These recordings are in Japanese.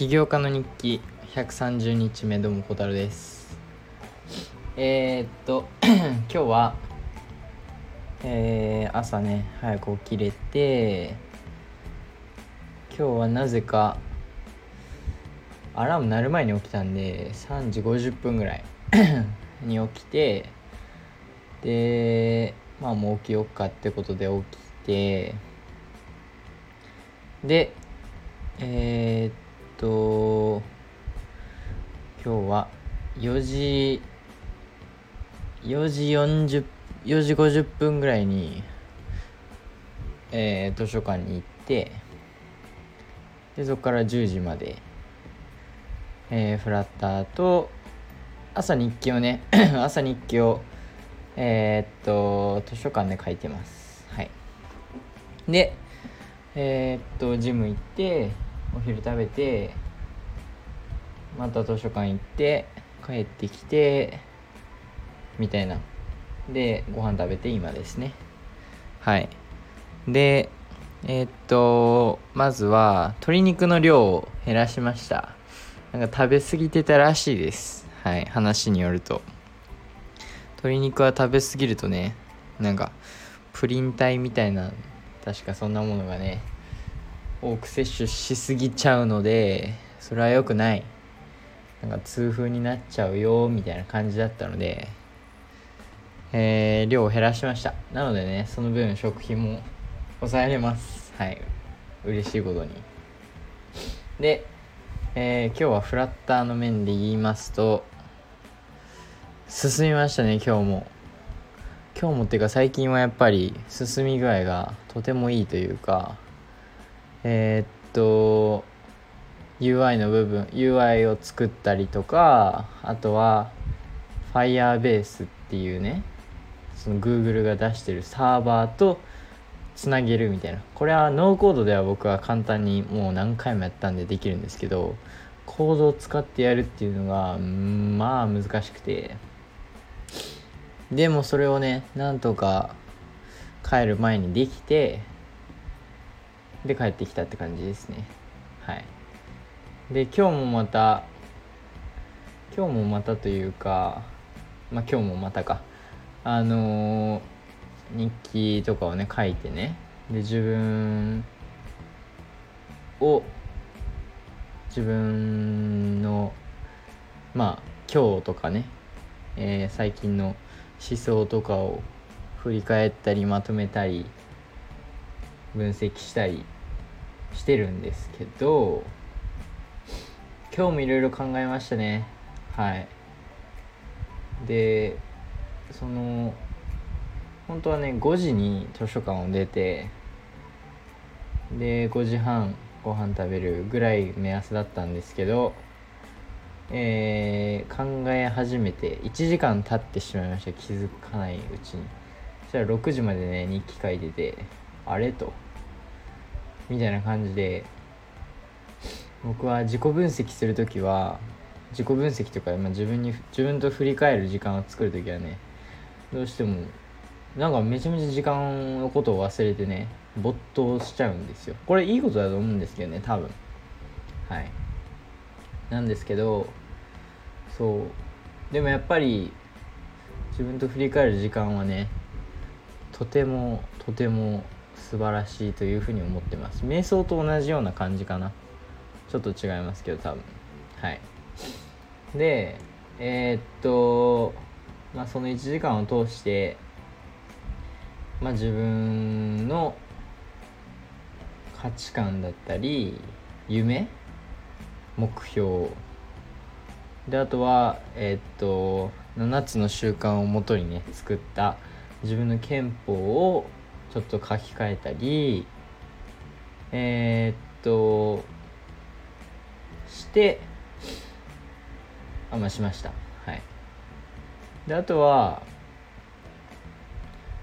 起業家の日記130日目どうも小樽です。えー、っと 今日はえー、朝ね早く起きれて今日はなぜかアラーム鳴る前に起きたんで3時50分ぐらい に起きてでまあもう起きよっかってことで起きてでえー、っと今日は4時4時40 4時50分ぐらいに、えー、図書館に行ってでそこから10時まで、えー、フラッターと朝日記をね 朝日記をえー、っと図書館で書いてます。はい。でえー、っとジム行ってお昼食べてまた図書館行って帰ってきてみたいな。でご飯食べて今ですね。はい。でえー、っとまずは鶏肉の量を減らしました。なんか食べ過ぎてたらしいです。はい。話によると。鶏肉は食べ過ぎるとねなんかプリン体みたいな確かそんなものがね多く摂取しすぎちゃうのでそれは良くない。なんか痛風になっちゃうよみたいな感じだったのでえー、量を減らしました。なのでねその分食費も抑えれます。はい。嬉しいことに。で、えー、今日はフラッターの面で言いますと進みましたね今日も。今日もっていうか最近はやっぱり進み具合がとてもいいというかえー、っと UI の部分 UI を作ったりとかあとは Firebase っていうねその Google が出してるサーバーとつなげるみたいな。これはノーコードでは僕は簡単にもう何回もやったんでできるんですけどコードを使ってやるっていうのがまあ難しくて。でもそれをねなんとか帰る前にできてで帰ってきたって感じですね。はい。で今日もまた今日もまたというかまあ今日もまたか。あのー、日記とかをね書いてね。で自分を自分のまあ今日とかね、えー、最近の思想とかを振り返ったりまとめたり分析したりしてるんですけど今日もいろいろ考えましたね。はい。でその本当はね5時に図書館を出てで5時半ご飯食べるぐらい目安だったんですけどえー、考え始めて1時間経ってしまいました。気づかないうちに。そしたら6時までね日記書いててあれと。みたいな感じで僕は自己分析する時は自己分析とか、まあ、自分に自分と振り返る時間を作る時はねどうしてもなんかめちゃめちゃ時間のことを忘れてね没頭しちゃうんですよ。これいいことだと思うんですけどね多分。はい。なんですけどそう。でもやっぱり自分と振り返る時間はねとてもとても素晴らしいというふうに思ってます。瞑想と同じような感じかな。ちょっと違いますけど多分。はい。でえー、っとまあその1時間を通してまあ自分の価値観だったり夢目標。であとはえー、っと7つの習慣をもとにね作った自分の憲法をちょっと書き換えたりえー、っとしてあまあしました。はい。であとは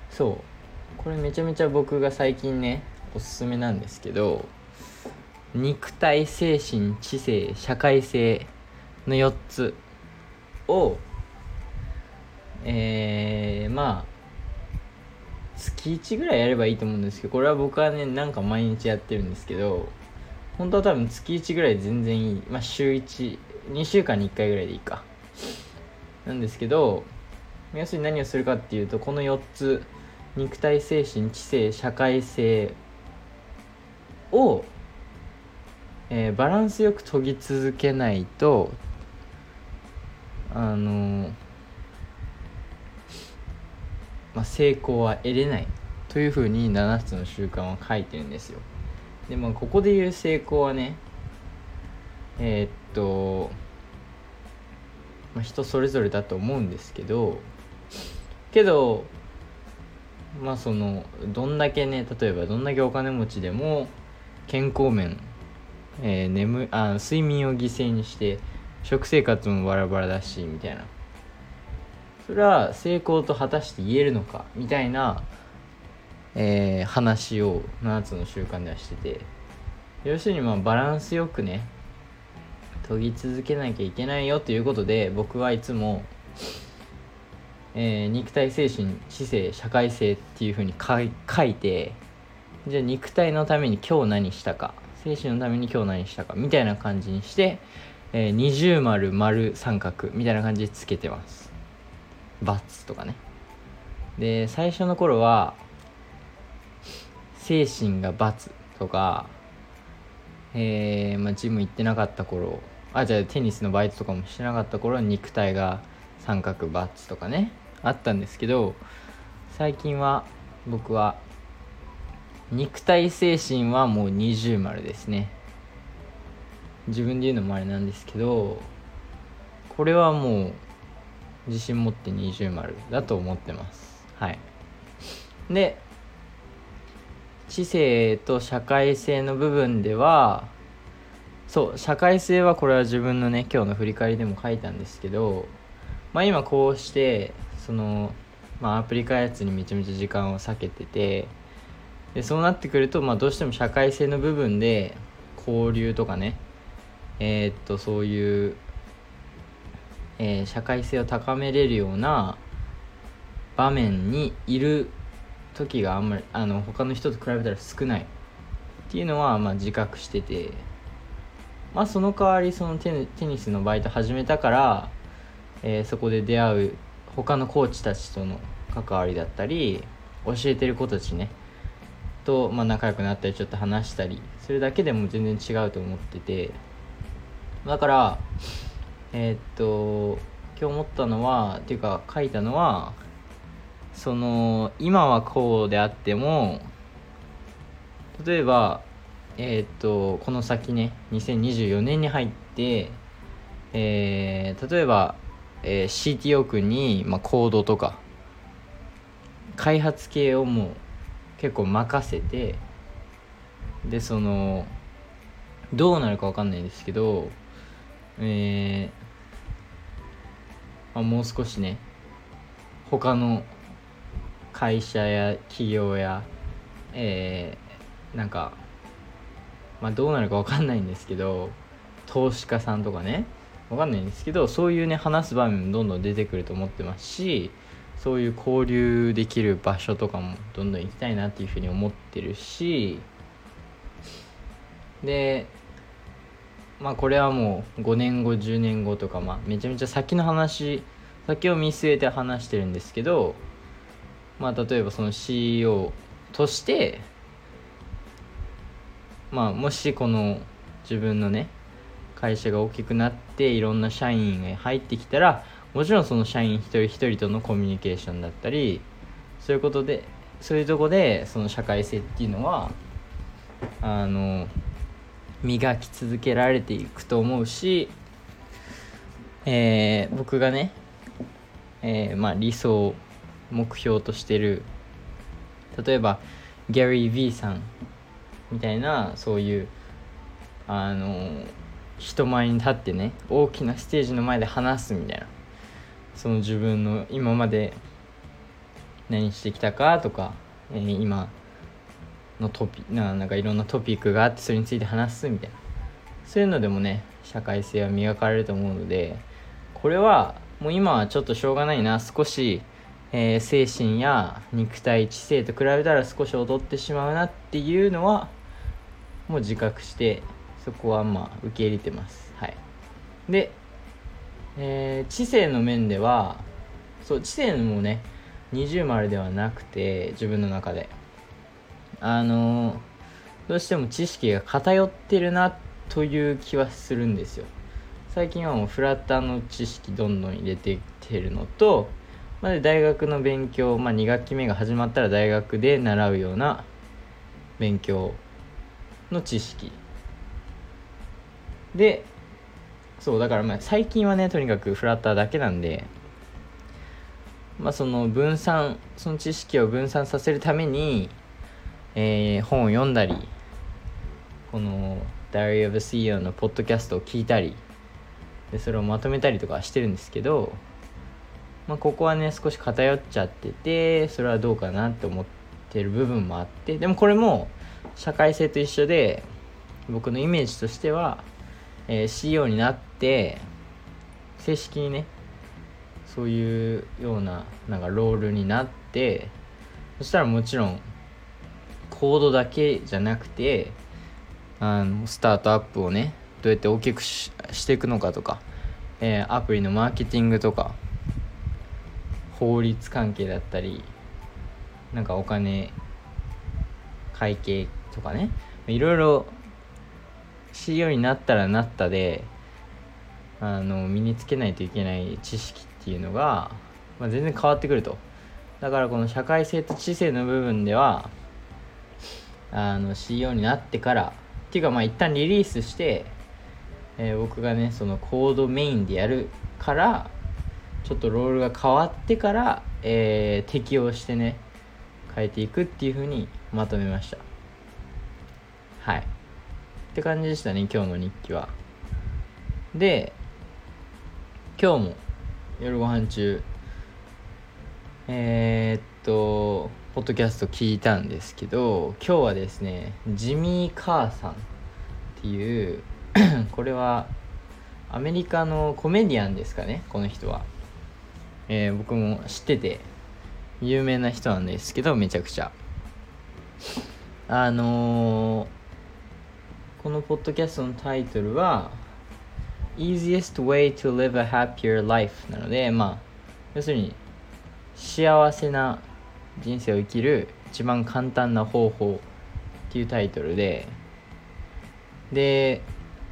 そう。これめちゃめちゃ僕が最近ねおすすめなんですけど肉体精神知性社会性の4つをえー、まあ月1ぐらいやればいいと思うんですけどこれは僕はねなんか毎日やってるんですけど本当は多分月1ぐらい全然いい。まあ週12週間に1回ぐらいでいいか。なんですけど要するに何をするかっていうとこの4つ肉体精神知性社会性を、えー、バランスよく研ぎ続けないとあのまあ、成功は得れないというふうに7つの習慣は書いてるんですよ。でもここで言う成功はねえー、っと、まあ、人それぞれだと思うんですけどけどまあそのどんだけね例えばどんだけお金持ちでも健康面、えー、眠あ睡眠を犠牲にして食生活もバラバラだしみたいな。それは成功と果たして言えるのかみたいな、えー、話を7つの習慣ではしてて要するにまあバランスよくね研ぎ続けなきゃいけないよということで僕はいつも、えー、肉体精神知性社会性っていうふうに書いてじゃあ肉体のために今日何したか精神のために今日何したかみたいな感じにして、えー、二重丸丸三角みたいな感じでつけてます。バツとかね。で最初の頃は精神が×とかえー、まあ、ジム行ってなかった頃あじゃあテニスのバイトとかもしてなかった頃肉体が三角バツとかねあったんですけど最近は僕は肉体精神はもう二重丸ですね。自分で言うのもあれなんですけどこれはもう自信持って二重丸だと思ってます。はい。で知性と社会性の部分ではそう社会性はこれは自分のね今日の振り返りでも書いたんですけどまあ今こうしてそのまあアプリ開発にめちゃめちゃ時間を避けててでそうなってくるとまあどうしても社会性の部分で交流とかねえー、っとそういう、えー、社会性を高めれるような場面にいる時があんまりあの他の人と比べたら少ないっていうのはまあ自覚してて。まあその代わりそのテニスのバイト始めたから、えー、そこで出会う他のコーチたちとの関わりだったり教えてる子たちね。と、まあ、仲良くなったりちょっと話したりするだけでも全然違うと思ってて。だからえ、っと今日思ったのはっていうか書いたのはその今はこうであっても例えばえ、っとこの先ね2024年に入ってえー、例えば、えー、CTO 君に、まあ、コードとか開発系をもう結構任せてでそのどうなるか分かんないですけどえー、まあ、もう少しね他の会社や企業やえー、なんかまあどうなるか分かんないんですけど投資家さんとかね分かんないんですけどそういうね話す場面もどんどん出てくると思ってますしそういう交流できる場所とかもどんどん行きたいなっていうふうに思ってるしでまあこれはもう5年後10年後とかまあめちゃめちゃ先の話先を見据えて話してるんですけどまあ、例えばその CEO としてまあもしこの自分のね会社が大きくなっていろんな社員が入ってきたらもちろんその社員一人一人とのコミュニケーションだったりそういうことでそういうとこでその社会性っていうのはあの磨き続けられていくと思うし、えー、僕がね、えー、まあ理想目標としてる。例えばギャリー・ヴィーさんみたいなそういうあの人前に立ってね大きなステージの前で話すみたいな。その自分の今まで何してきたかとか、えー、今のトピななんかいろんなトピックがあってそれについて話すみたいな。そういうのでもね社会性は磨かれると思うのでこれはもう今はちょっとしょうがないな。少しえー、精神や肉体知性と比べたら少し劣ってしまうなっていうのはもう自覚してそこはまあ受け入れてます。はい。で、えー、知性の面ではそう知性もね二重丸ではなくて自分の中で。あのー、どうしても知識が偏ってるなという気はするんですよ。最近はもうフラッターの知識どんどん入れていってるのと、まあ、大学の勉強、まあ、2学期目が始まったら大学で習うような勉強の知識。でそうだからまあ最近はねとにかくフラッターだけなんでまあその分散その知識を分散させるために、えー、本を読んだりこの Diary of a CEO のポッドキャストを聞いたりでそれをまとめたりとかしてるんですけど、まあ、ここはね少し偏っちゃっててそれはどうかなって思ってる部分もあってでもこれも社会性と一緒で僕のイメージとしては、えー、CEO になって正式にねそういうようななんかロールになってそしたらもちろんコードだけじゃなくてあのスタートアップをねどうやって大きくししていくのかとか、えー、アプリのマーケティングとか法律関係だったりなんかお金会計とかねいろいろ CEO になったらなったであの身につけないといけない知識っていうのが、まあ、全然変わってくると。だからこの社会性と知性の部分ではあの CEO になってからっていうかまあ一旦リリースして、えー、僕がねそのコードメインでやるからちょっとロールが変わってから、えー、適用してね変えていくっていう風にまとめました。はい。って感じでしたね今日の日記は。で今日も夜ご飯中えー、っとポッドキャスト聞いたんですけど今日はですねジミー・カーさんっていう これはアメリカのコメディアンですかねこの人は、えー、僕も知ってて有名な人なんですけどめちゃくちゃ。あのー、このポッドキャストのタイトルは Easiest Way to Live a Happier Life なのでまあ要するに幸せな人生を生きる一番簡単な方法っていうタイトルでで、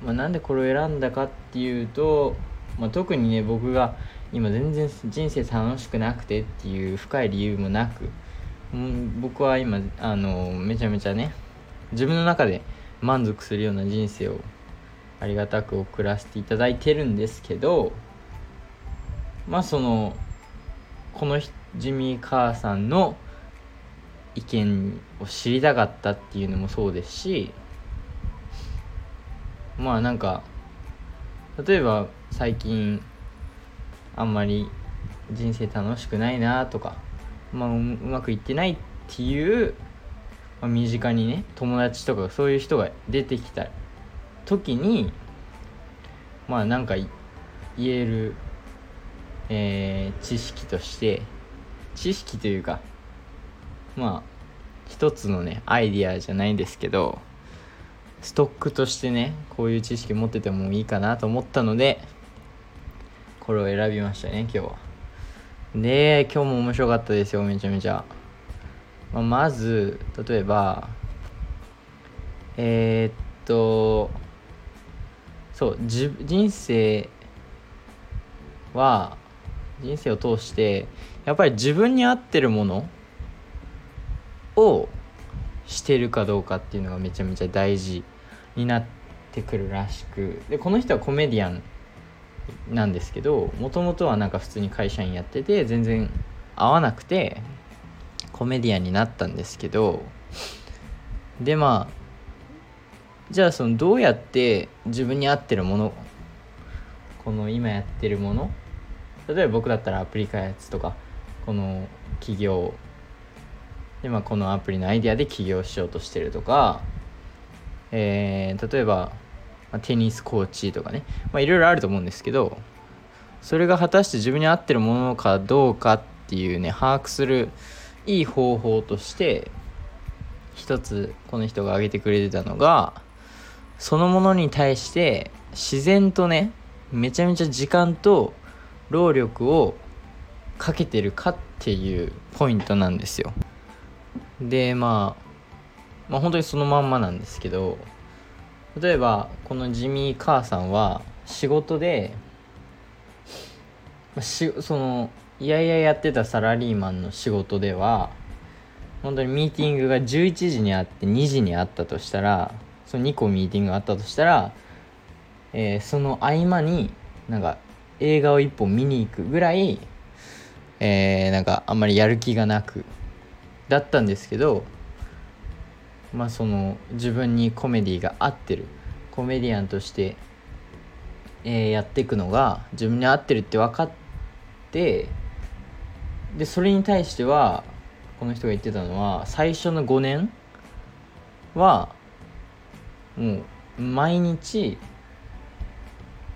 まあ、なんでこれを選んだかっていうと、まあ、特にね僕が今全然人生楽しくなくてっていう深い理由もなく、うん、僕は今あのめちゃめちゃね自分の中で満足するような人生をありがたく送らせていただいてるんですけどまあそのこのジミー・カーさんの意見を知りたかったっていうのもそうですしまあなんか例えば最近あんまり人生楽しくないなとか、まあ、うまくいってないっていう、まあ、身近にね友達とかそういう人が出てきた時にまあなんか言えるえー、知識として知識というかまあ一つのねアイディアじゃないんですけどストックとしてねこういう知識持っててもいいかなと思ったのでこれを選びましたね今日は。で今日も面白かったですよめちゃめちゃ、まあ、まず例えばえー、っとそう人生は人生を通してやっぱり自分に合ってるものをしてるかどうかっていうのがめちゃめちゃ大事になってくるらしく。でこの人はコメディアンなんですけどもともとはなんか普通に会社員やってて全然合わなくてコメディアンになったんですけどでまあじゃあそのどうやって自分に合ってるものこの今やってるもの例えば僕だったらアプリ開発とかこの企業で、まあ、このアプリのアイデアで起業しようとしてるとか、えー、例えば、テニスコーチとかね、いろいろあると思うんですけどそれが果たして自分に合ってるものかどうかっていうね把握するいい方法として一つこの人が挙げてくれてたのがそのものに対して自然とねめちゃめちゃ時間と労力をかけてるかっていうポイントなんですよ。でまあまあ本当にそのまんまなんですけど例えばこのジミー・カーさんは仕事で、まあ、しそのいやいややってたサラリーマンの仕事では本当にミーティングが11時にあって2時にあったとしたらその2個ミーティングがあったとしたら、えー、その合間になんか映画を1本見に行くぐらい、えー、なんかあんまりやる気がなくだったんですけどまあその自分にコメディが合ってる。コメディアンとして、えー、やっていくのが自分に合ってるって分かってでそれに対してはこの人が言ってたのは最初の5年はもう毎日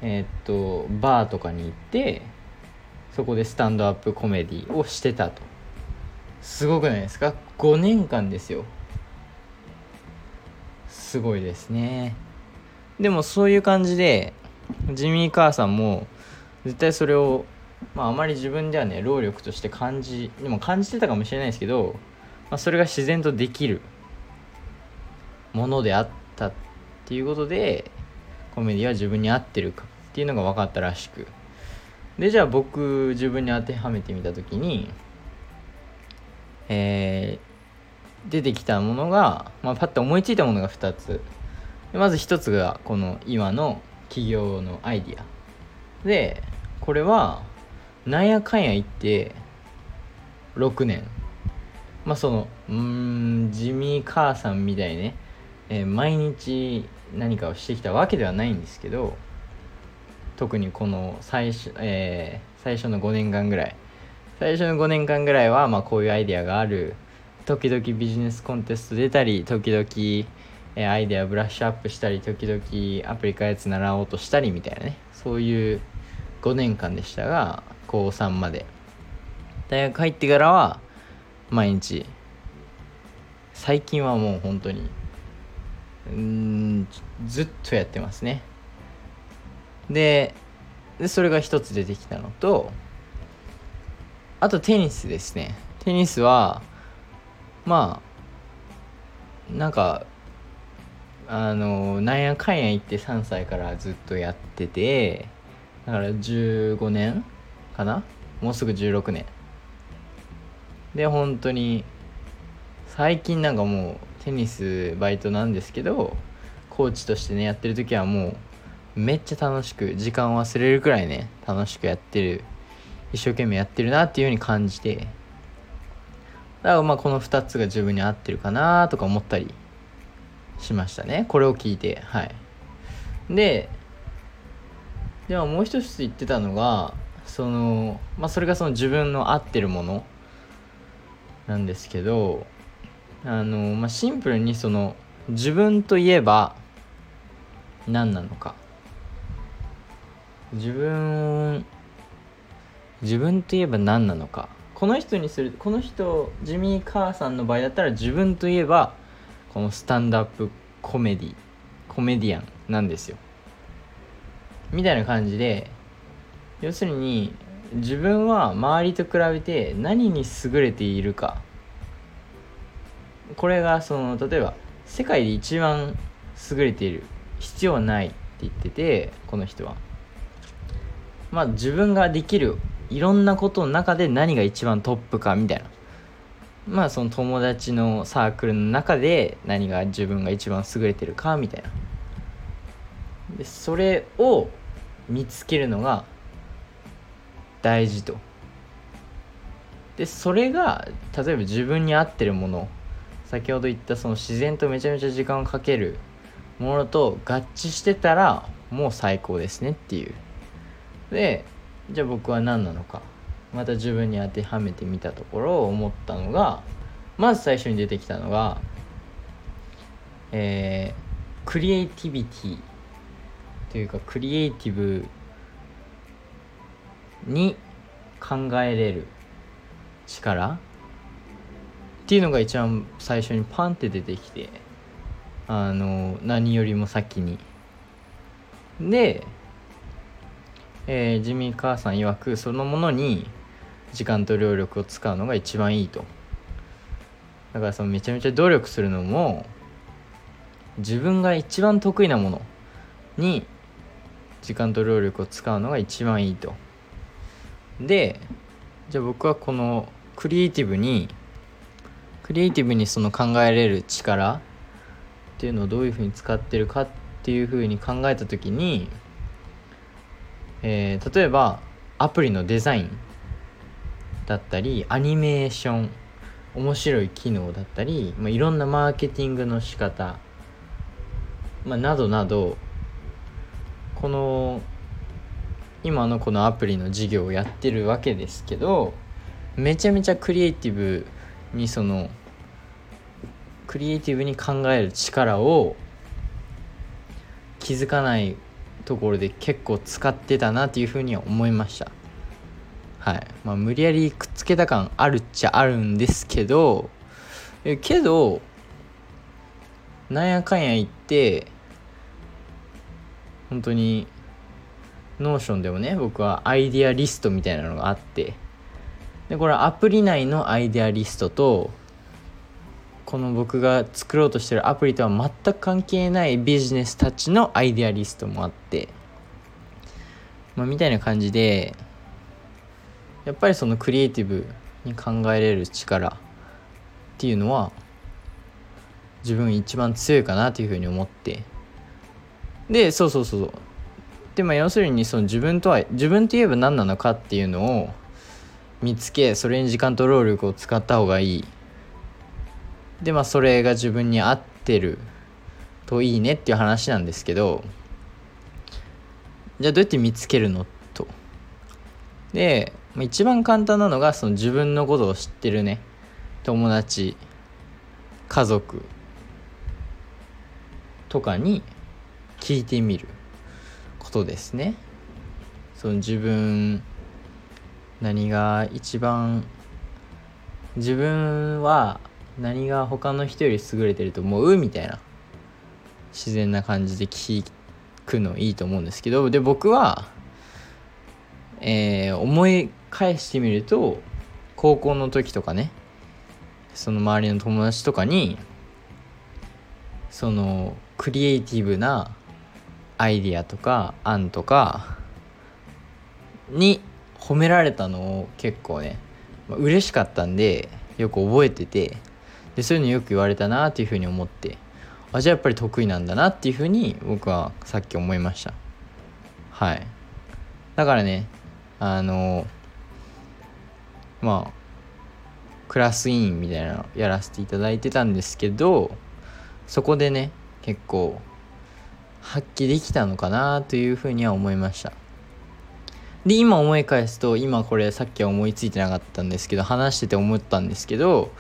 えー、っとバーとかに行ってそこでスタンドアップコメディをしてたと。すごくないですか？5年間ですよ。すごいですね。でもそういう感じでジミー母さんも絶対それをまああまり自分ではね労力として感じでも感じてたかもしれないですけど、まあ、それが自然とできるものであったっていうことでコメディは自分に合ってるかっていうのが分かったらしく。でじゃあ僕自分に当てはめてみた時にえー、出てきたものが、まあ、パッと思いついたものが2つ。まず1つがこの今の企業のアイディア。でこれはなんやかんや言って6年。まあそのうん地味母さんみたいね、えー、毎日何かをしてきたわけではないんですけど特にこの最初,、えー、最初の5年間ぐらい。最初の5年間ぐらいはまあこういうアイデアがある。時々ビジネスコンテスト出たり時々、え、アイデアブラッシュアップしたり時々アプリ開発習おうとしたりみたいなね。そういう5年間でしたが高3まで。大学入ってからは毎日。最近はもう本当にうんずっとやってますね。でそれが一つ出てきたのとあとテニスですね。テニスはまあなんかあのなんやかんや言って3歳からずっとやっててだから15年かな？もうすぐ16年。で本当に最近なんかもうテニスバイトなんですけどコーチとしてねやってる時はもうめっちゃ楽しく時間を忘れるくらいね楽しくやってる一生懸命やってるなっていうように感じて。だからまあこの2つが自分に合ってるかなとか思ったりしましたね。これを聞いて。はい。でではもう一つ言ってたのがそのまあそれがその自分の合ってるものなんですけどあの、まあ、シンプルにその自分といえば何なのか。自分自分といえば何なのか。この人にするこの人ジミー・カーさんの場合だったら自分といえばこのスタンドアップコメディコメディアンなんですよ。みたいな感じで要するに自分は周りと比べて何に優れているか。これがその例えば世界で一番優れている必要はないって言っててこの人は。まあ自分ができるいろんなことの中で何が一番トップかみたいな。まあその友達のサークルの中で何が自分が一番優れてるかみたいな。でそれを見つけるのが大事と。でそれが例えば自分に合ってるもの。先ほど言ったその自然とめちゃめちゃ時間をかけるものと合致してたらもう最高ですねっていう。でじゃあ僕は何なのか。また自分に当てはめてみたところを思ったのがまず最初に出てきたのがえー、クリエイティビティというかクリエイティブに考えれる力っていうのが一番最初にパンって出てきてあの何よりも先に。で、えー、ジミー・カーさん曰くそのものに時間と労力を使うのが一番いいと。だからそのめちゃめちゃ努力するのも自分が一番得意なものに時間と労力を使うのが一番いいと。でじゃあ僕はこのクリエイティブにクリエイティブにその考えれる力っていうのをどういうふうに使ってるかっていうふうに考えた時に、えー、例えばアプリのデザインだったりアニメーション面白い機能だったり、まあ、いろんなマーケティングの仕方、まあ、などなどこの今のこのアプリの事業をやってるわけですけどめちゃめちゃクリエイティブにそのクリエイティブに考える力を気づかないところで結構使ってたなっていうふうには思いました。はい。まあ無理やりくっつけた感あるっちゃあるんですけどえけどなんやかんや言って本当に Notion でもね僕はアイデアリストみたいなのがあって。でこれはアプリ内のアイデアリストとこの僕が作ろうとしてるアプリとは全く関係ないビジネスたちのアイデアリストもあってまあみたいな感じでやっぱりそのクリエイティブに考えれる力っていうのは自分一番強いかなというふうに思って。でそうそうそうでまあ要するにその自分とは自分といえば何なのかっていうのを見つけそれに時間と労力を使った方がいい。でまあそれが自分に合ってるといいねっていう話なんですけどじゃあどうやって見つけるのと。で一番簡単なのがその自分のことを知ってるね。友達家族とかに聞いてみることですね。その自分何が一番自分は何が他の人より優れてると思う？みたいな。自然な感じで聞くのいいと思うんですけど。で僕は、えー、思い返してみると高校の時とかねその周りの友達とかにそのクリエイティブなアイディアとか案とかに褒められたのを結構ね、嬉しかったんでよく覚えてて。でそういうのよく言われたなっていうふうに思って。あじゃあやっぱり得意なんだなっていうふうに僕はさっき思いました。はい。だからねあのまあクラス委員みたいなのやらせていただいてたんですけどそこでね結構発揮できたのかなというふうには思いました。で今思い返すと今これさっきは思いついてなかったんですけど話してて思ったんですけど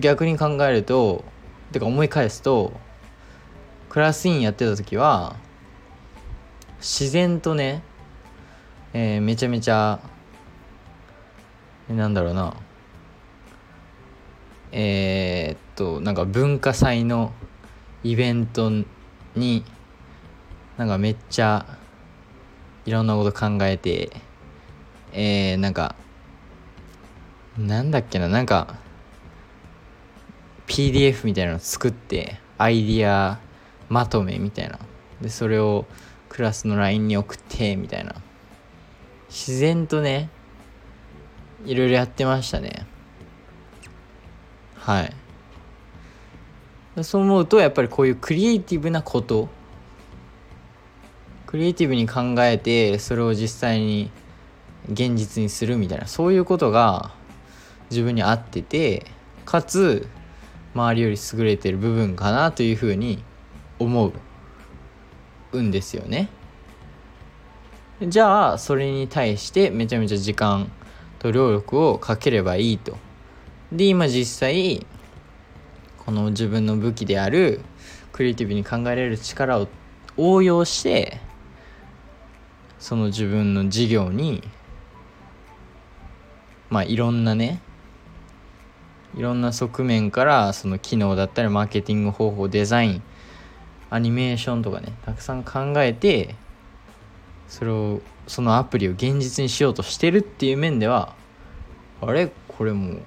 逆に考えるとてか思い返すとクラス委員やってた時は自然とね、えー、めちゃめちゃなんだろうなえー、っとなんか文化祭のイベントになんかめっちゃいろんなこと考えてえー、なんかなんだっけななんか PDF みたいなの作ってアイディアまとめみたいな。でそれをクラスの LINE に送ってみたいな。自然とねいろいろやってましたね。はい。そう思うとやっぱりこういうクリエイティブなことクリエイティブに考えてそれを実際に現実にするみたいなそういうことが自分に合っててかつ周りより優れてる部分かなというふうに思うんですよね。じゃあそれに対してめちゃめちゃ時間と労力をかければいいと。で今実際この自分の武器であるクリエイティブに考えられる力を応用してその自分の事業にまあいろんなねいろんな側面からその機能だったりマーケティング方法デザインアニメーションとかねたくさん考えてそれをそのアプリを現実にしようとしてるっていう面ではあれ？これもう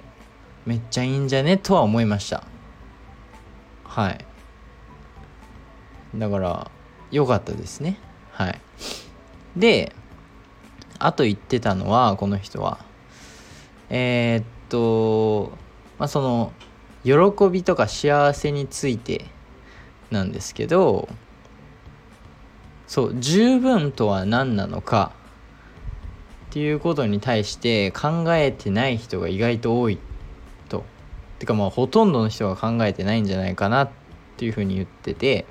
めっちゃいいんじゃね？とは思いました。はい。だから良かったですね。はい。であと言ってたのはこの人は。えー、っとまあその喜びとか幸せについてなんですけどそう十分とは何なのかっていうことに対して考えてない人が意外と多いと。てかまあほとんどの人が考えてないんじゃないかなっていうふうに言ってて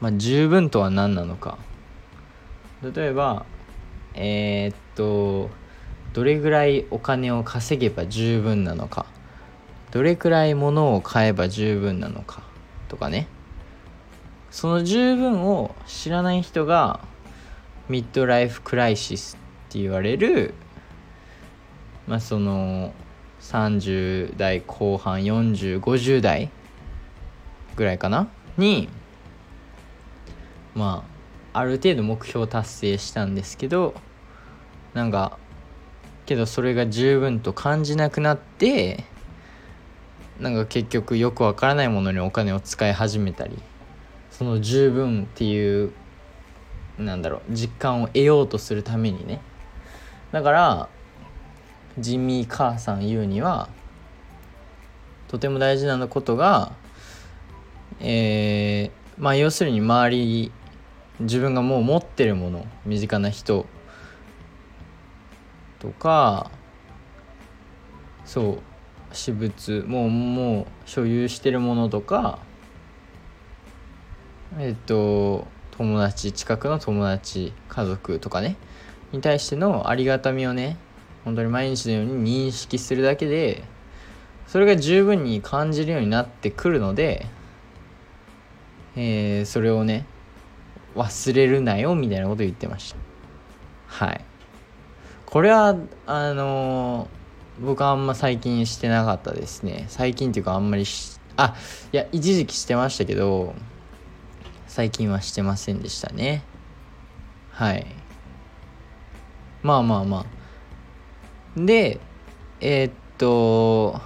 まあ十分とは何なのか。例えばえー、っとどれぐらいお金を稼げば十分なのか。どれくらい物を買えば十分なのか。とかね。その十分を知らない人がミッドライフクライシスって言われるまあその30代後半4050代ぐらいかな？にまあある程度目標達成したんですけどなんかけどそれが十分と感じなくなってなんか結局よくわからないものにお金を使い始めたりその十分っていうなんだろう実感を得ようとするためにね。だからジミー・カーさん言うにはとても大事なことがえー、まあ要するに周り自分がもう持ってるもの身近な人とかそう私物もうもう所有してるものとかえっと友達近くの友達家族とかねに対してのありがたみをね本当に毎日のように認識するだけでそれが十分に感じるようになってくるので、えー、それをね忘れるなよみたいなこと言ってました。はい。これはあのー、僕はあんま最近してなかったですね。最近っていうかあんまりしあいや一時期してましたけど最近はしてませんでしたね。はい。まあまあまあ。でえー、っと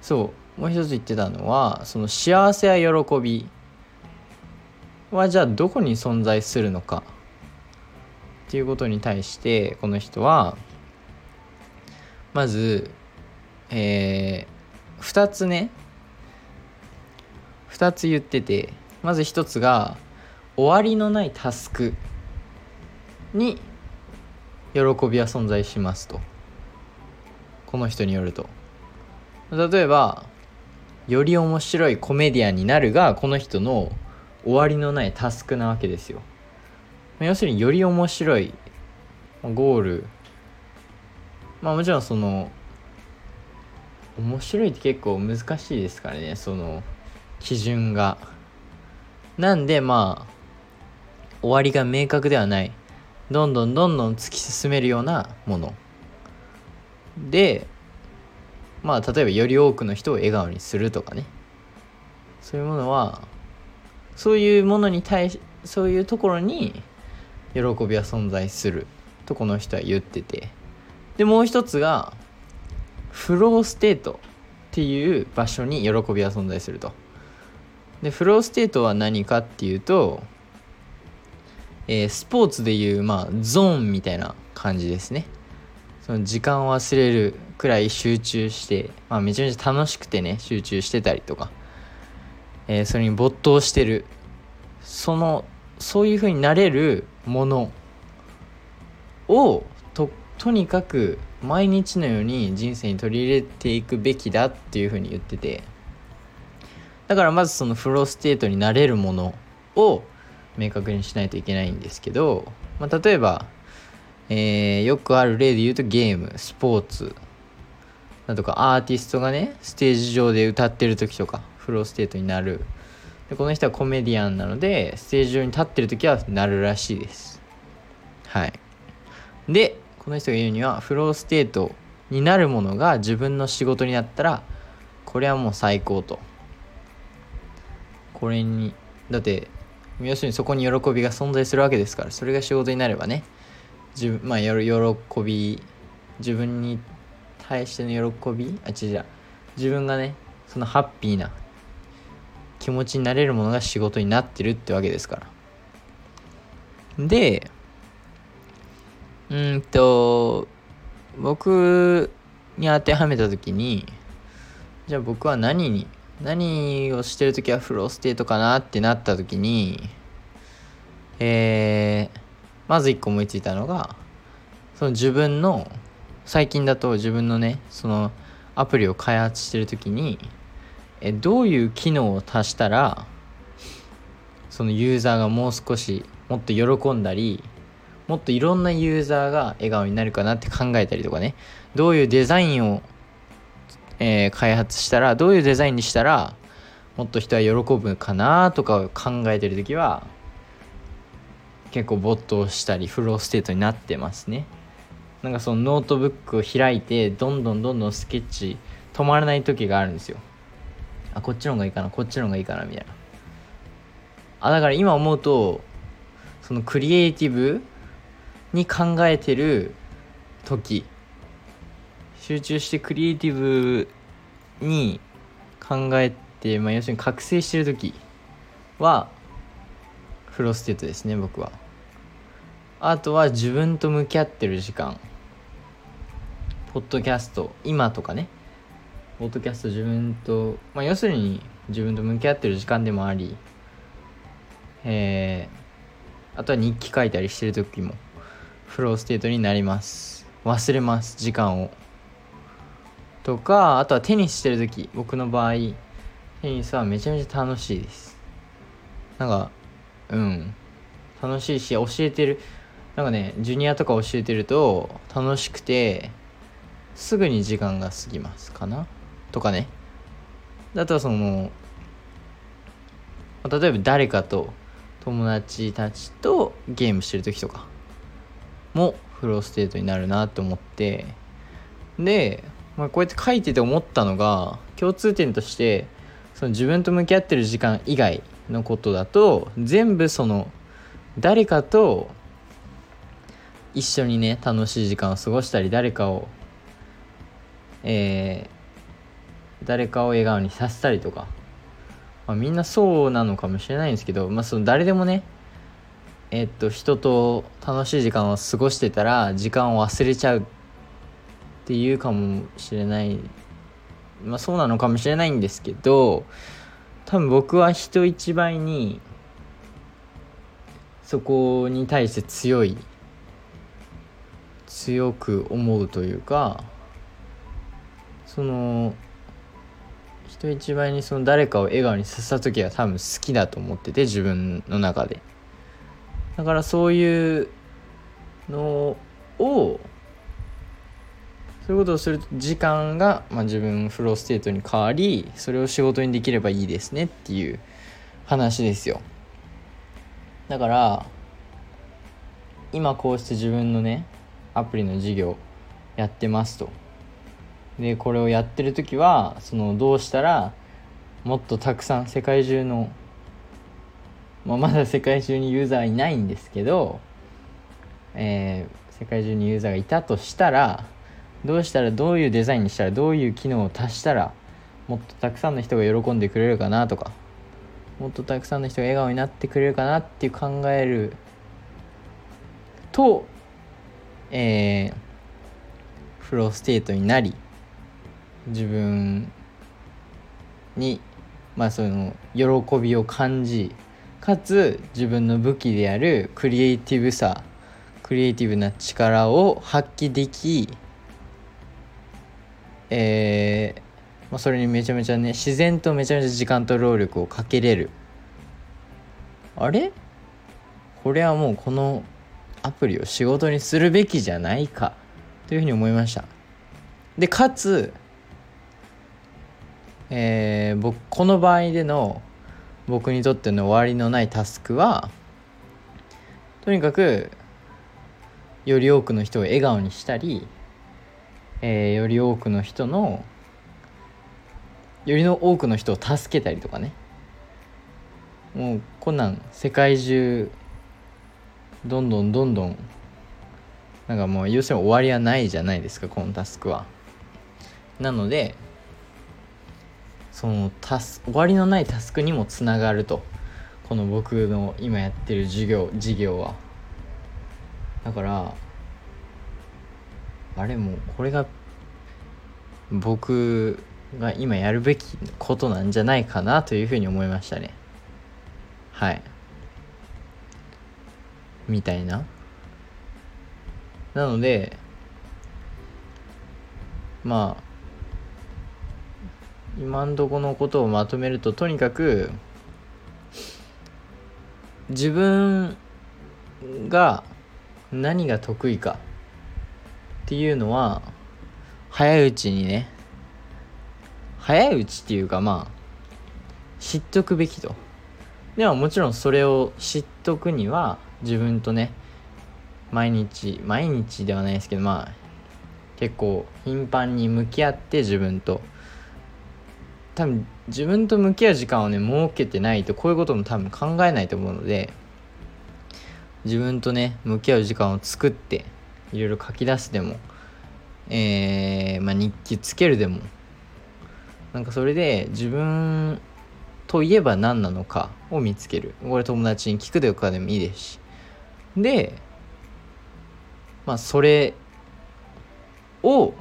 そうもう一つ言ってたのはその幸せや喜びはじゃあどこに存在するのか。っていうことに対してこの人はまずえー、2つね2つ言っててまず1つが終わりのないタスクに喜びは存在しますと。この人によると。例えばより面白いコメディアンになるがこの人の終わりのないタスクなわけですよ。ま要するにより面白いゴール。まあもちろんその面白いって結構難しいですからねその基準が。なんでまあ終わりが明確ではない。どんどんどんどん突き進めるようなもの。でまあ例えばより多くの人を笑顔にするとかね。そういうものはそういうものに対しそういうところに喜びは存在するとこの人は言ってて。でもう一つがフローステートっていう場所に喜びは存在すると。でフローステートは何かっていうと、えー、スポーツでいう、まあ、ゾーンみたいな感じですね。その時間を忘れるくらい集中して、まあ、めちゃめちゃ楽しくてね集中してたりとか、えー、それに没頭してる。そのそういう風になれるものをととにかく毎日のように人生に取り入れていくべきだっていう風に言ってて。だからまずそのフローステートになれるものを明確にしないといけないんですけど、まあ、例えば、えー、よくある例で言うとゲームスポーツ。だとかアーティストがねステージ上で歌ってる時とかフローステートになる。でこの人はコメディアンなのでステージ上に立ってる時はなるらしいです。はい。でこの人が言うにはフローステートになるものが自分の仕事になったらこれはもう最高と。これにだって要するにそこに喜びが存在するわけですからそれが仕事になればね自分まあ喜び自分に対しての喜びあ違う違う自分がねそのハッピーな気持ちになれるものが仕事になってるってわけですから。でうんと僕に当てはめた時にじゃあ僕は何に何をしてる時はフローステートかなってなった時にえー、まず一個思いついたのがその自分の最近だと自分のねそのアプリを開発してる時にえどういう機能を足したらそのユーザーがもう少しもっと喜んだりもっといろんなユーザーが笑顔になるかなって考えたりとかね。どういうデザインを、えー、開発したらどういうデザインにしたらもっと人は喜ぶかなとかを考えてる時は結構没頭したりフローステートになってますね。なんかそのノートブックを開いてどんどんどんどんスケッチ止まらない時があるんですよ。あこっちの方がいいかなこっちの方がいいかなみたいな。あだから今思うとそのクリエイティブに考えてる時集中してクリエイティブに考えて、まあ、要するに覚醒してる時はフロステートですね僕は。あとは自分と向き合ってる時間。ポッドキャスト今とかね。ポッドキャスト自分と、まあ、要するに自分と向き合ってる時間でもあり、えー、あとは日記書いたりしてる時もフローステートになります。忘れます時間を。とかあとはテニスしてる時僕の場合テニスはめちゃめちゃ楽しいです。なんかうん。楽しいし教えてるなんかねジュニアとか教えてると楽しくてすぐに時間が過ぎますかな。とかね。あとはその例えば誰かと友達たちとゲームしてる時とかもフローステートになるなと思って。で、まあ、こうやって書いてて思ったのが共通点としてその自分と向き合ってる時間以外のことだと全部その誰かと一緒にね楽しい時間を過ごしたり誰かをえー誰かを笑顔にさせたりとか、まあ、みんなそうなのかもしれないんですけど、まあ、その誰でもねえっと人と楽しい時間を過ごしてたら時間を忘れちゃうっていうかもしれない。まあそうなのかもしれないんですけど多分僕は人一倍にそこに対して強い強く思うというかその人一倍にその誰かを笑顔にさせた時は多分好きだと思ってて自分の中で。だからそういうのをそういうことをすると時間が、まあ、自分フローステートに変わりそれを仕事にできればいいですねっていう話ですよ。だから今こうして自分のねアプリの事業やってますと。でこれをやってる時はそのどうしたらもっとたくさん世界中の、まあ、まだ世界中にユーザーいないんですけど、えー、世界中にユーザーがいたとしたらどうしたらどういうデザインにしたらどういう機能を足したらもっとたくさんの人が喜んでくれるかなとかもっとたくさんの人が笑顔になってくれるかなっていう考えると、えー、フローステートになり自分にまあその喜びを感じかつ自分の武器であるクリエイティブさクリエイティブな力を発揮できえー、まあ、それにめちゃめちゃね自然とめちゃめちゃ時間と労力をかけれる。あれ？これはもうこのアプリを仕事にするべきじゃないかというふうに思いました。でかつえー、僕この場合での僕にとっての終わりのないタスクはとにかくより多くの人を笑顔にしたりえー、より多くの人のよりの多くの人を助けたりとかね。もうこんなん世界中どんどんどんどんなんかもう要するに終わりはないじゃないですかこのタスクは。なのでそのタス終わりのないタスクにもつながると。この僕の今やってる授業事業は。だからあれもこれが僕が今やるべきことなんじゃないかなというふうに思いましたね。はい。みたいな。なのでまあ今んとこのことをまとめるととにかく自分が何が得意かっていうのは早いうちにね早いうちっていうかまあ知っとくべきと。でももちろんそれを知っとくには自分とね毎日毎日ではないですけどまあ結構頻繁に向き合って自分と多分自分と向き合う時間をね設けてないとこういうことも多分考えないと思うので自分とね向き合う時間を作っていろいろ書き出すでもえー、まあ、日記つけるでもなんかそれで自分といえば何なのかを見つける。これ友達に聞くとかでもいいですし。でまあそれを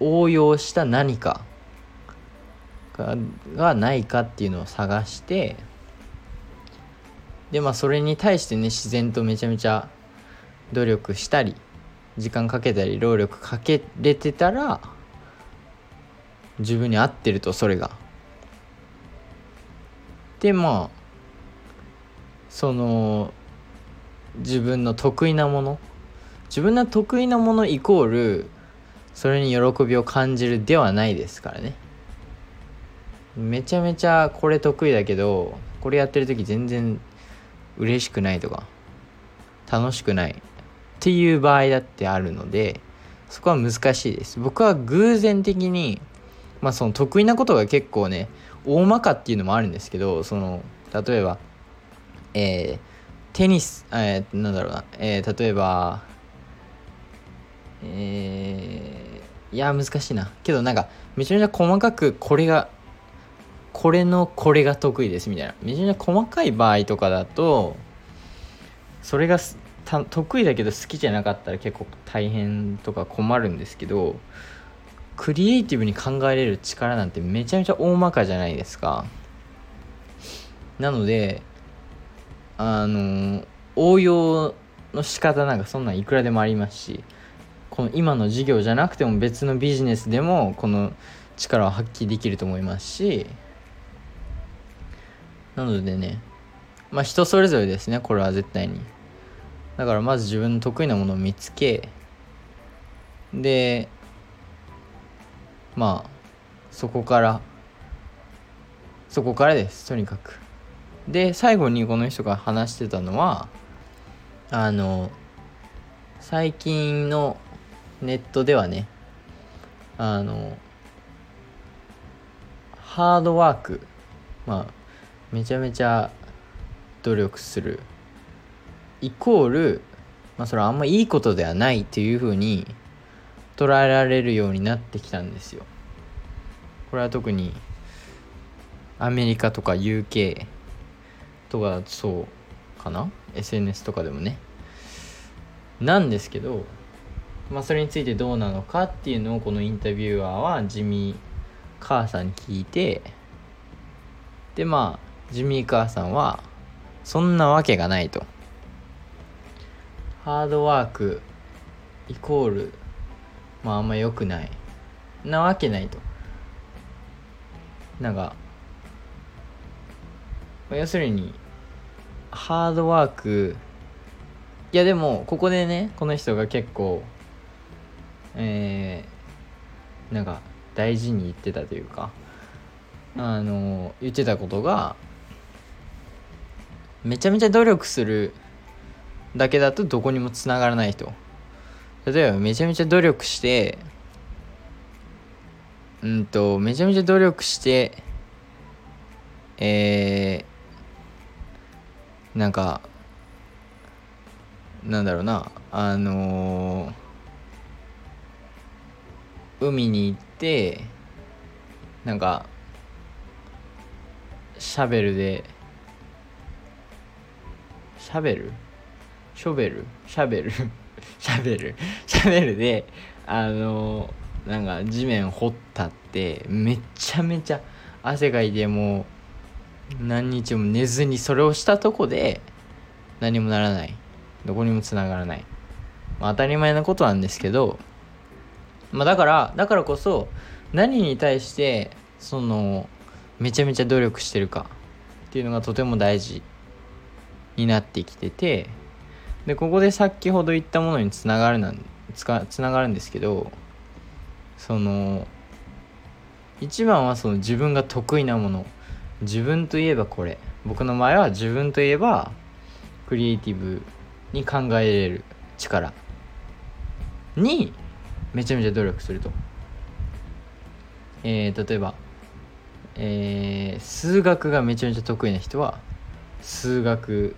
応用した何かがないかっていうのを探してでまあそれに対してね自然とめちゃめちゃ努力したり時間かけたり労力かけれてたら自分に合ってるとそれが。でまあその自分の得意なもの自分の得意なものイコールそれに喜びを感じるではないですからねめちゃめちゃこれ得意だけどこれやってる時全然嬉しくないとか楽しくないっていう場合だってあるのでそこは難しいです。僕は偶然的にまあその得意なことが結構ね大まかっていうのもあるんですけどその例えばえー、テニス、えー、なんだろうな、えー、例えばえー、いや難しいな。けどなんかめちゃめちゃ細かくこれがこれのこれが得意ですみたいな。めちゃめちゃ細かい場合とかだとそれが得意だけど好きじゃなかったら結構大変とか困るんですけどクリエイティブに考えれる力なんてめちゃめちゃ大まかじゃないですか。なのであの応用の仕方なんかそんなんいくらでもありますしこの今の事業じゃなくても別のビジネスでもこの力を発揮できると思いますしなのでねまあ人それぞれですねこれは絶対に。だからまず自分の得意なものを見つけでまあそこからそこからですとにかく。で最後にこの人が話してたのはあの最近のネットではねあのハードワークまあめちゃめちゃ努力する。イコールまあそれはあんまいいことではないっていうふうに捉えられるようになってきたんですよ。これは特にアメリカとか UK とかそうかな？SNS とかでもね。なんですけどまあそれについてどうなのかっていうのをこのインタビュアーはジミー・カーさんに聞いてでまあジミー・カーさんはそんなわけがないと。ハードワークイコールまああんま良くない。なわけないと。なんか要するにハードワークいやでもここでねこの人が結構えー、なんか大事に言ってたというかあの言ってたことがめちゃめちゃ努力するだけだとどこにもつながらないと。例えばめちゃめちゃ努力してうんとめちゃめちゃ努力してえー、なんかなんだろうなあのー、海に行ってなんかシャベルでシャベルショベルシャベルシャベルシャベルであのー、なんか地面掘ったってめちゃめちゃ汗かいてもう何日も寝ずにそれをしたとこで何もならない。どこにもつながらない、まあ、当たり前なことなんですけど、まあ、だからだからこそ何に対してそのめちゃめちゃ努力してるかっていうのがとても大事。になってきててでここで先ほど言ったものにつながるなんつかつながるんですけどその一番はその自分が得意なもの自分といえばこれ僕の場合は自分といえばクリエイティブに考えれる力にめちゃめちゃ努力すると。えー、例えば、えー、数学がめちゃめちゃ得意な人は数学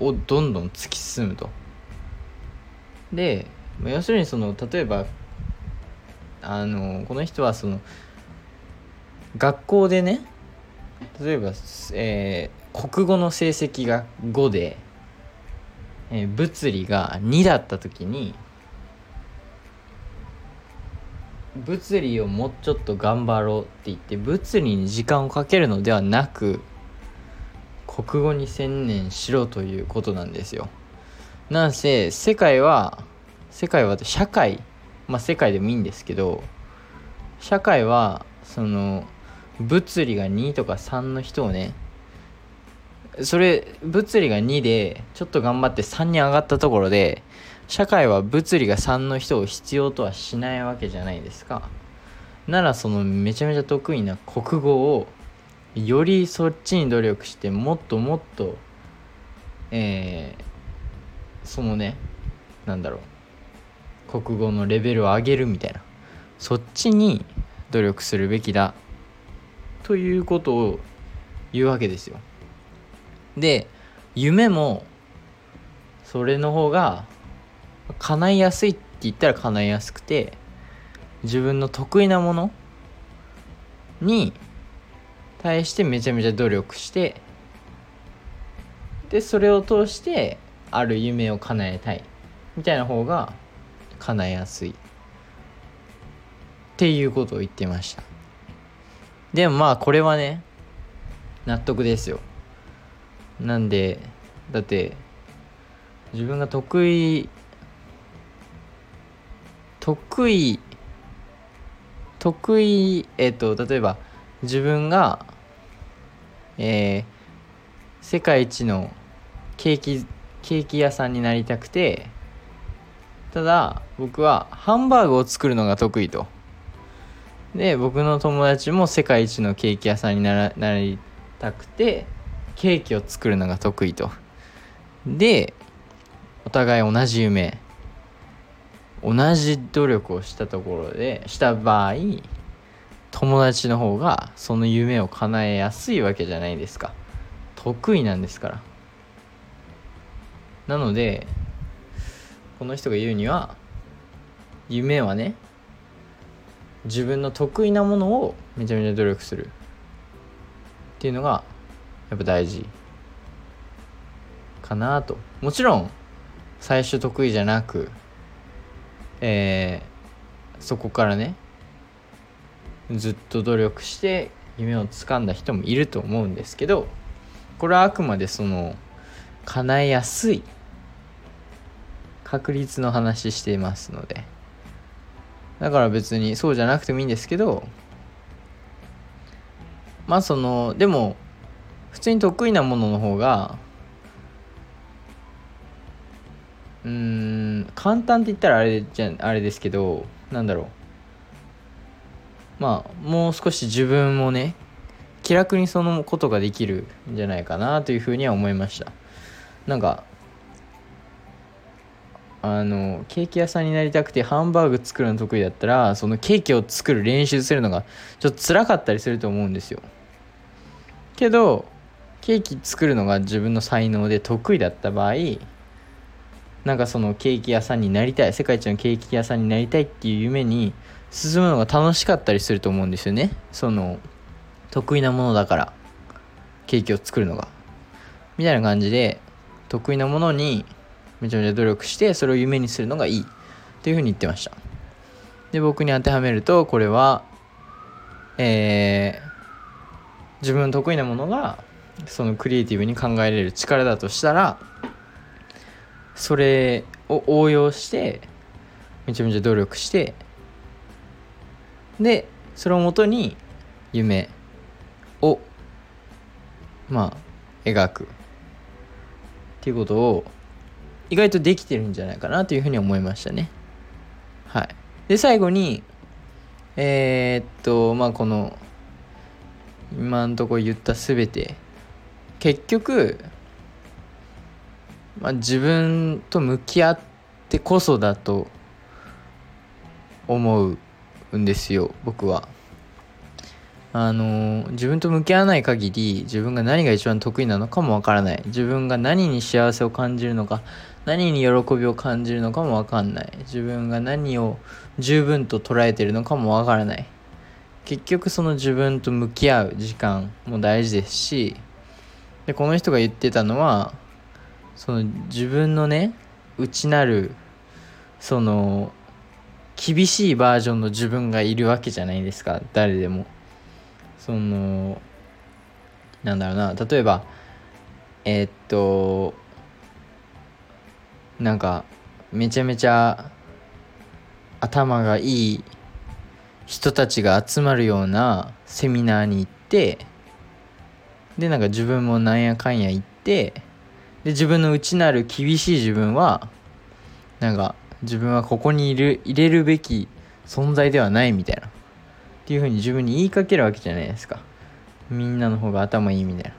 をどんどん突き進むと。で要するにその例えばあのこの人はその学校でね例えば、えー、国語の成績が5で、えー、物理が2だった時に物理をもうちょっと頑張ろうって言って物理に時間をかけるのではなく国語に専念しろということなんですよ。なんせ世界は世界は社会まあ世界でもいいんですけど社会はその物理が2とか3の人をねそれ物理が2でちょっと頑張って3に上がったところで社会は物理が3の人を必要とはしないわけじゃないですかならそのめちゃめちゃ得意な国語をよりそっちに努力してもっともっとえー、そのねなんだろう国語のレベルを上げるみたいな。そっちに努力するべきだ。ということを言うわけですよ。で夢もそれの方が叶いやすいって言ったら叶いやすくて自分の得意なものに対してめちゃめちゃ努力してでそれを通してある夢を叶えたい。みたいな方が叶えやすい。っていうことを言ってました。でもまあこれはね納得ですよ。なんでだって自分が得意得意得意えっ、と例えば自分がえー、世界一のケーキケーキ屋さんになりたくてただ僕はハンバーグを作るのが得意と。で僕の友達も世界一のケーキ屋さんになりたくてケーキを作るのが得意と。でお互い同じ夢同じ努力をしたところでした場合友達の方がその夢を叶えやすいわけじゃないですか。得意なんですから。なのでこの人が言うには夢はね自分の得意なものをめちゃめちゃ努力する。っていうのがやっぱ大事。かなと。もちろん最初得意じゃなくえー、そこからねずっと努力して夢をつかんだ人もいると思うんですけどこれはあくまでその叶えやすい確率の話していますので。だから別にそうじゃなくてもいいんですけどまあそのでも普通に得意なものの方がうん簡単って言ったらあれじゃあれですけどなんだろう。まあもう少し自分もね気楽にそのことができるんじゃないかなというふうには思いました。なんかあのケーキ屋さんになりたくてハンバーグ作るの得意だったらそのケーキを作る練習するのがちょっと辛かったりすると思うんですよ。けどケーキ作るのが自分の才能で得意だった場合なんかそのケーキ屋さんになりたい世界一のケーキ屋さんになりたいっていう夢に進むのが楽しかったりすると思うんですよね。その得意なものだからケーキを作るのが。みたいな感じで得意なものにめちゃめちゃ努力してそれを夢にするのがいい。っていうふうに言ってました。で僕に当てはめるとこれはえー、自分の得意なものがそのクリエイティブに考えれる力だとしたらそれを応用してめちゃめちゃ努力してでそれをもとに夢をまあ描くっていうことを意外とできてるんじゃないかなというふうに思いましたね。はい。で、最後に、えー、っと、まあ、この、今んとこ言った全て、結局、まあ、自分と向き合ってこそだと思うんですよ、僕は。あの自分と向き合わない限り自分が何が一番得意なのかもわからない。自分が何に幸せを感じるのか何に喜びを感じるのかもわかんない。自分が何を十分と捉えてるのかもわからない。結局その自分と向き合う時間も大事ですしでこの人が言ってたのはその自分のね内なるその厳しいバージョンの自分がいるわけじゃないですか誰でも。そのなんだろうな例えばえー、っとなんかめちゃめちゃ頭がいい人たちが集まるようなセミナーに行ってでなんか自分もなんやかんや行ってで自分の内なる厳しい自分はなんか自分はここにいる入れるべき存在ではないみたいな。っていうふうに自分に言いかけるわけじゃないですか。みんなの方が頭いいみたい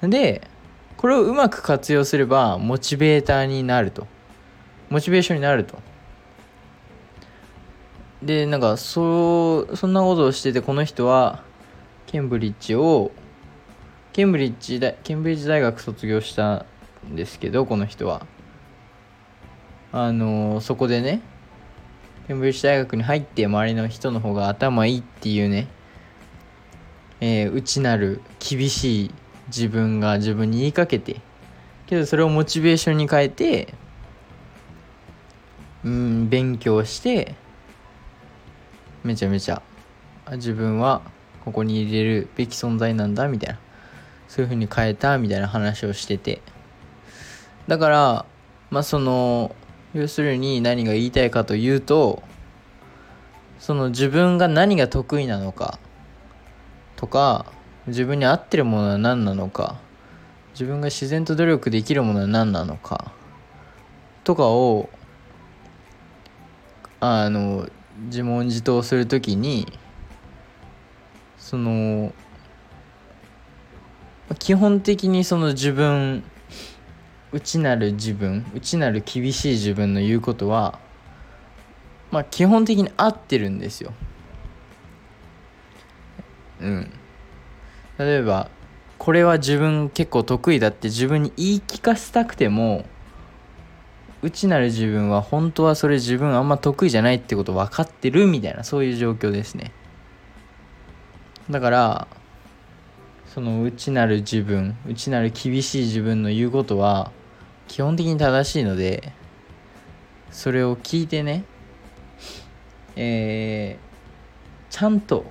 な。でこれをうまく活用すればモチベーターになると。モチベーションになると。でなんかそうそんなことをしててこの人はケンブリッジをケンブリッジ大ケンブリッジ大学卒業したんですけどこの人は。あのそこでねケンブリッジ大学に入って周りの人の方が頭いいっていうね、えー、内なる厳しい自分が自分に言いかけてけどそれをモチベーションに変えてうん勉強してめちゃめちゃ自分はここに入れるべき存在なんだみたいな。そういう風に変えたみたいな話をしてて。だからまあその要するに何が言いたいかというとその自分が何が得意なのかとか自分に合ってるものは何なのか自分が自然と努力できるものは何なのかとかをあの自問自答するときにその基本的にその自分内なる自分内なる厳しい自分の言うことはまあ基本的に合ってるんですよ。うん。例えばこれは自分結構得意だって自分に言い聞かせたくても内なる自分は本当はそれ自分あんま得意じゃないってこと分かってるみたいなそういう状況ですね。だからその内なる自分内なる厳しい自分の言うことは基本的に正しいのでそれを聞いてねえー、ちゃんと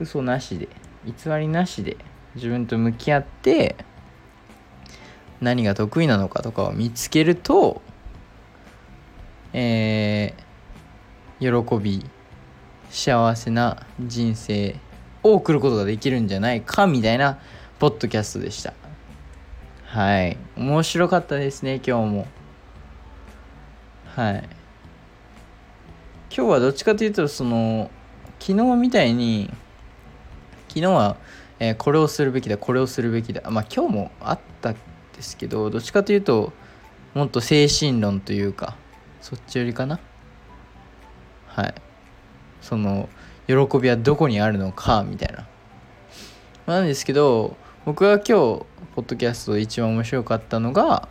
嘘なしで偽りなしで自分と向き合って何が得意なのかとかを見つけるとえー、喜び幸せな人生を送ることができるんじゃないかみたいなポッドキャストでした。はい。面白かったですね今日も。はい。今日はどっちかというとその昨日みたいに昨日は、えー、これをするべきだこれをするべきだ。まあ今日もあったんですけどどっちかというともっと精神論というかそっち寄りかな。はい。その喜びはどこにあるのかみたいな。なんですけど僕が今日ポッドキャストで一番面白かったのが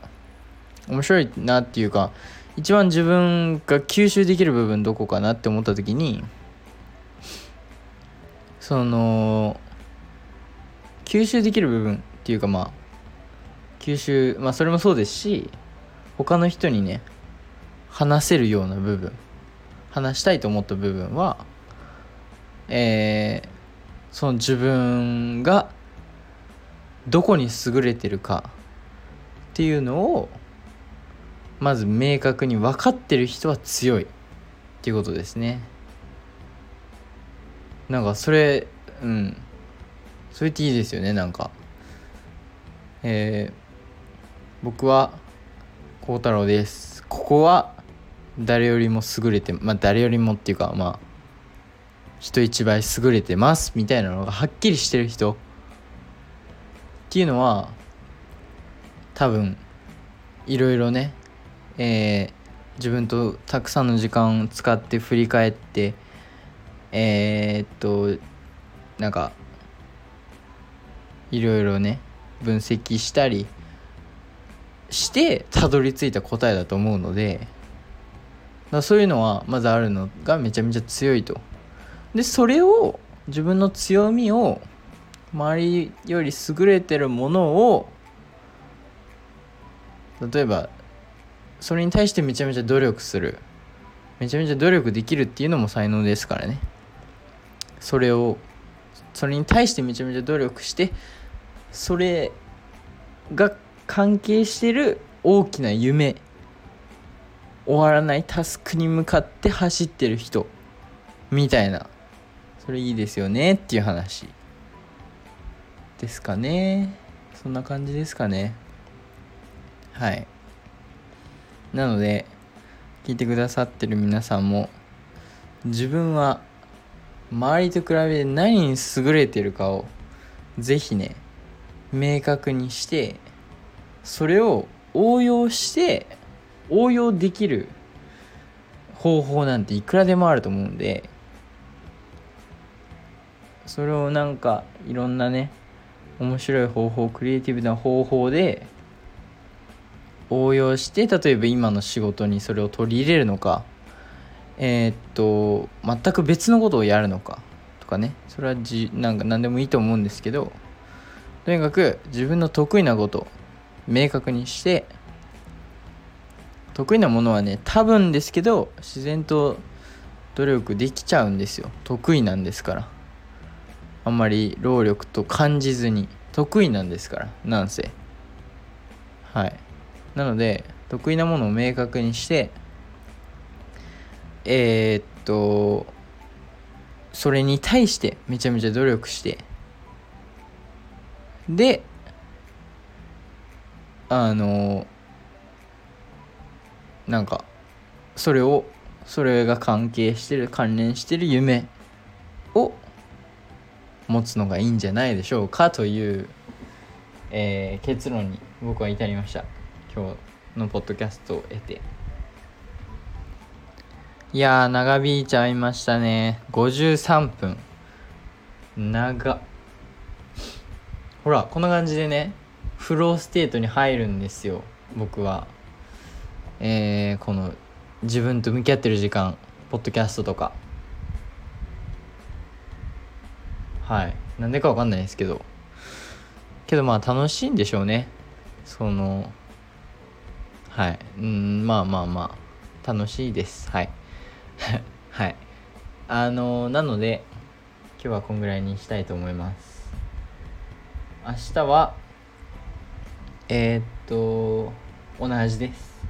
面白いなっていうか一番自分が吸収できる部分どこかなって思った時にその吸収できる部分っていうかまあ吸収まあそれもそうですし他の人にね話せるような部分話したいと思った部分はえー、その自分がどこに優れてるかっていうのをまず明確に分かってる人は強いっていうことですね。なんかそれうん。それっていいですよねなんか。えー、僕は孝太郎です。ここは誰よりも優れてまあ誰よりもっていうかまあ人一倍優れてますみたいなのがはっきりしてる人。っていうのは多分いろいろねえー、自分とたくさんの時間を使って振り返ってえー、っとなんかいろいろね分析したりしてたどり着いた答えだと思うのでだそういうのはまずあるのがめちゃめちゃ強いと。でそれを自分の強みを周りより優れてるものを例えばそれに対してめちゃめちゃ努力する。めちゃめちゃ努力できるっていうのも才能ですからね。それをそれに対してめちゃめちゃ努力してそれが関係してる大きな夢終わらないタスクに向かって走ってる人みたいな。それいいですよねっていう話。ですかね。そんな感じですかね。はい。なので聞いてくださってる皆さんも自分は周りと比べて何に優れてるかをぜひね明確にしてそれを応用して応用できる方法なんていくらでもあると思うんでそれをなんかいろんなね面白い方法クリエイティブな方法で応用して例えば今の仕事にそれを取り入れるのかえー、っと全く別のことをやるのかとかね。それはじなんか何でもいいと思うんですけどとにかく自分の得意なこと明確にして得意なものはね多分ですけど自然と努力できちゃうんですよ。得意なんですから。あんまり労力と感じずに得意なんですからなんせ。はい。なので得意なものを明確にしてえー、っとそれに対してめちゃめちゃ努力してであのなんかそれをそれが関係してる関連してる夢を持つのがいいんじゃないでしょうかという、えー、結論に僕は至りました。今日のポッドキャストを得て。いや長引いちゃいましたね。53分。長。ほらこんな感じでねフローステートに入るんですよ。僕は。えー、この自分と向き合ってる時間ポッドキャストとか。はい。なんでかわかんないですけど。けどまあ楽しいんでしょうね。そのはい。うんまあまあまあ。楽しいです。はい。はい。あのなので今日はこんぐらいにしたいと思います。明日はえー、っと同じです。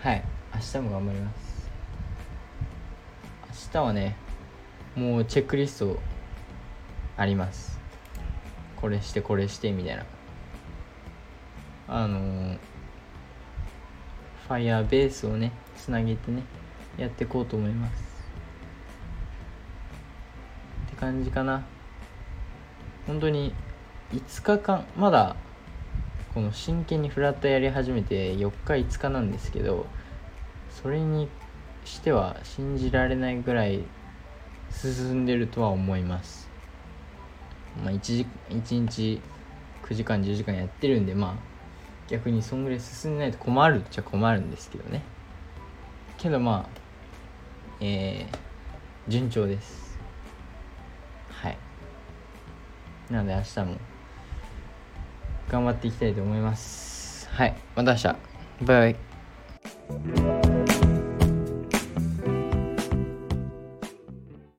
はい。明日も頑張ります。明日はねもうチェックリストあります。これしてこれしてみたいな。あの、ファイヤーベースをねつなげてねやっていこうと思います。って感じかな。本当に5日間まだこの真剣にフラットやり始めて4日5日なんですけどそれにしては信じられないぐらい進んでるとは思います。まあ 1, 時1日9時間10時間やってるんでまあ逆にそんぐらい進んでないと困るっちゃ困るんですけどね。けどまあえー、順調です。はい。なので明日も頑張っていきたいと思います。はい。また明日。バイバイ。